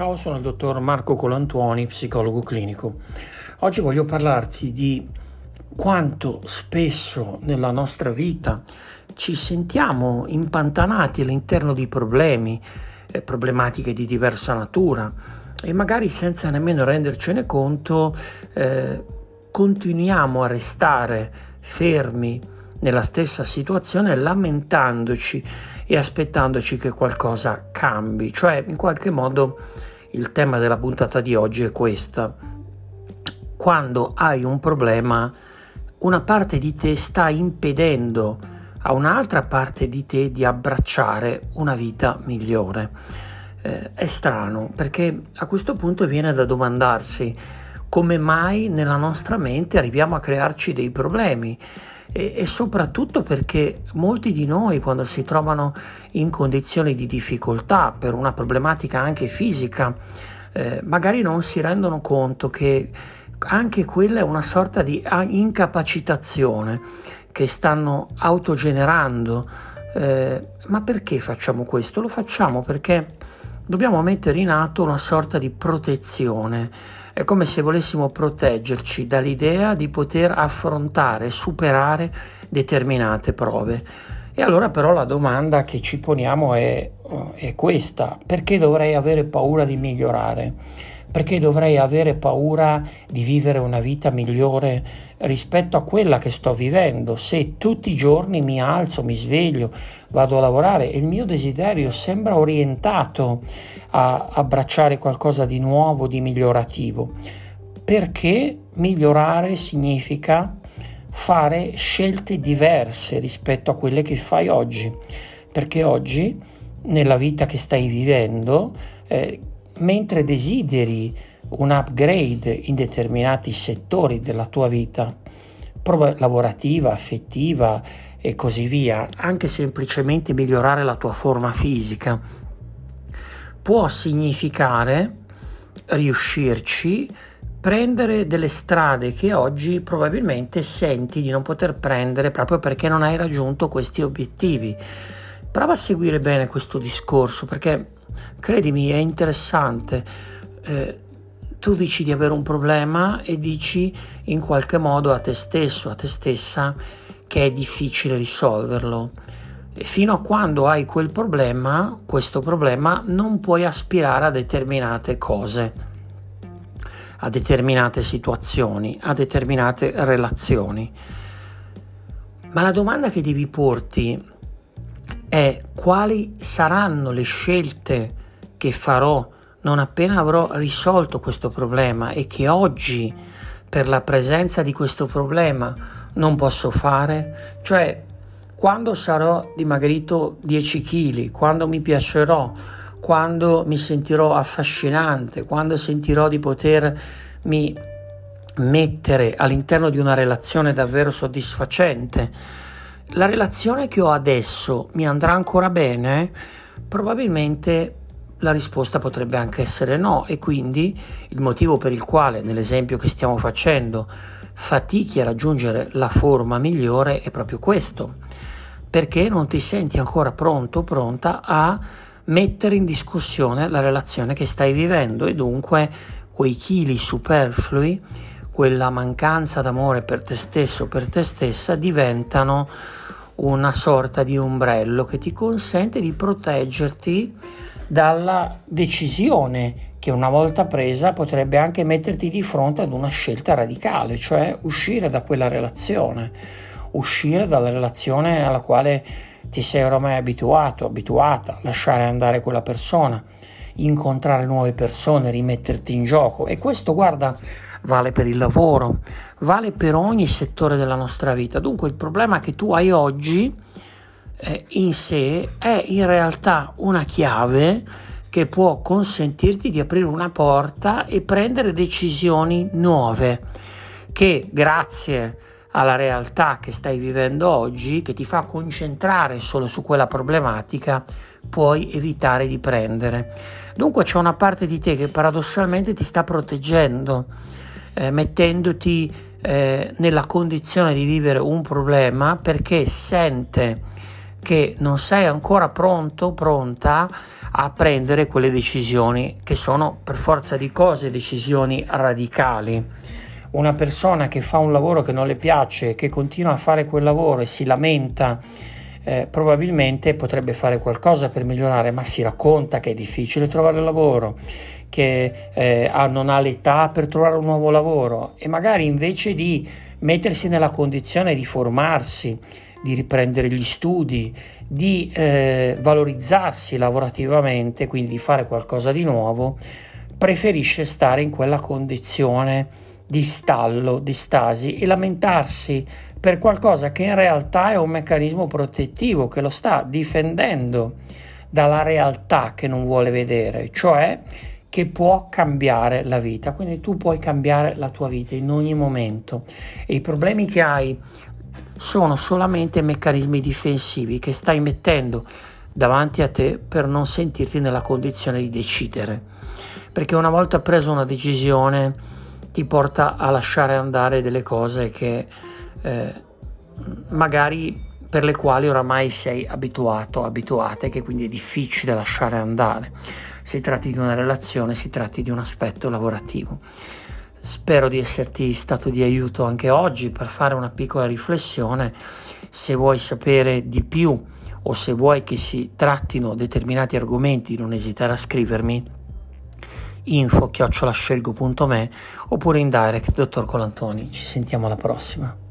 Ciao, sono il dottor Marco Colantuoni, psicologo clinico. Oggi voglio parlarti di quanto spesso nella nostra vita ci sentiamo impantanati all'interno di problemi, eh, problematiche di diversa natura e magari senza nemmeno rendercene conto eh, continuiamo a restare fermi nella stessa situazione lamentandoci e aspettandoci che qualcosa cambi. Cioè, in qualche modo il tema della puntata di oggi è questo. Quando hai un problema, una parte di te sta impedendo a un'altra parte di te di abbracciare una vita migliore. Eh, è strano perché a questo punto viene da domandarsi come mai nella nostra mente arriviamo a crearci dei problemi e, e, soprattutto perché molti di noi quando si trovano in condizioni di difficoltà per una problematica anche fisica, eh, magari non si rendono conto che anche quella è una sorta di incapacitazione che stanno autogenerando. Eh, ma perché facciamo questo? Lo facciamo perché dobbiamo mettere in atto una sorta di protezione è come se volessimo proteggerci dall'idea di poter affrontare, superare determinate prove. E allora però la domanda che ci poniamo è, è questa, perché dovrei avere paura di migliorare? Perché dovrei avere paura di vivere una vita migliore rispetto a quella che sto vivendo se tutti i giorni mi alzo, mi sveglio, vado a lavorare e il mio desiderio sembra orientato a abbracciare qualcosa di nuovo, di migliorativo. Perché migliorare significa fare scelte diverse rispetto a quelle che fai oggi. Perché oggi, nella vita che stai vivendo, eh, mentre desideri un upgrade in determinati settori della tua vita, lavorativa, affettiva e così via, anche semplicemente migliorare la tua forma fisica, può significare riuscirci prendere delle strade che oggi probabilmente senti di non poter prendere proprio perché non hai raggiunto questi obiettivi. Prova a seguire bene questo discorso perché Credimi, è interessante. Eh, tu dici di avere un problema e dici in qualche modo a te stesso, a te stessa, che è difficile risolverlo. E fino a quando hai quel problema, questo problema, non puoi aspirare a determinate cose, a determinate situazioni, a determinate relazioni. Ma la domanda che devi porti è quali saranno le scelte che farò non appena avrò risolto questo problema e che oggi per la presenza di questo problema non posso fare, cioè quando sarò dimagrito 10 kg, quando mi piacerò, quando mi sentirò affascinante, quando sentirò di potermi mettere all'interno di una relazione davvero soddisfacente, la relazione che ho adesso mi andrà ancora bene? Probabilmente la risposta potrebbe anche essere no e quindi il motivo per il quale nell'esempio che stiamo facendo fatichi a raggiungere la forma migliore è proprio questo, perché non ti senti ancora pronto pronta a mettere in discussione la relazione che stai vivendo e dunque quei chili superflui, quella mancanza d'amore per te stesso per te stessa diventano una sorta di ombrello che ti consente di proteggerti dalla decisione che una volta presa potrebbe anche metterti di fronte ad una scelta radicale, cioè uscire da quella relazione, uscire dalla relazione alla quale ti sei ormai abituato, abituata, lasciare andare quella persona, incontrare nuove persone, rimetterti in gioco. E questo, guarda, vale per il lavoro, vale per ogni settore della nostra vita. Dunque il problema che tu hai oggi eh, in sé è in realtà una chiave che può consentirti di aprire una porta e prendere decisioni nuove che grazie alla realtà che stai vivendo oggi, che ti fa concentrare solo su quella problematica, puoi evitare di prendere. Dunque c'è una parte di te che paradossalmente ti sta proteggendo eh, mettendoti eh, nella condizione di vivere un problema perché sente che non sei ancora pronto, pronta a prendere quelle decisioni che sono per forza di cose decisioni radicali. Una persona che fa un lavoro che non le piace, che continua a fare quel lavoro e si lamenta, eh, probabilmente potrebbe fare qualcosa per migliorare, ma si racconta che è difficile trovare lavoro, che eh, non ha l'età per trovare un nuovo lavoro e magari invece di mettersi nella condizione di formarsi, di riprendere gli studi, di eh, valorizzarsi lavorativamente, quindi di fare qualcosa di nuovo, preferisce stare in quella condizione di stallo, di stasi e lamentarsi per qualcosa che in realtà è un meccanismo protettivo che lo sta difendendo dalla realtà che non vuole vedere, cioè che può cambiare la vita. Quindi tu puoi cambiare la tua vita in ogni momento e i problemi che hai sono solamente meccanismi difensivi che stai mettendo davanti a te per non sentirti nella condizione di decidere. Perché una volta preso una decisione ti porta a lasciare andare delle cose che eh, magari per le quali oramai sei abituato, abituate, che quindi è difficile lasciare andare. Si tratti di una relazione, si tratti di un aspetto lavorativo. Spero di esserti stato di aiuto anche oggi per fare una piccola riflessione. Se vuoi sapere di più o se vuoi che si trattino determinati argomenti, non esitare a scrivermi info chiocciolascelgo.me oppure in direct dottor Colantoni. Ci sentiamo alla prossima.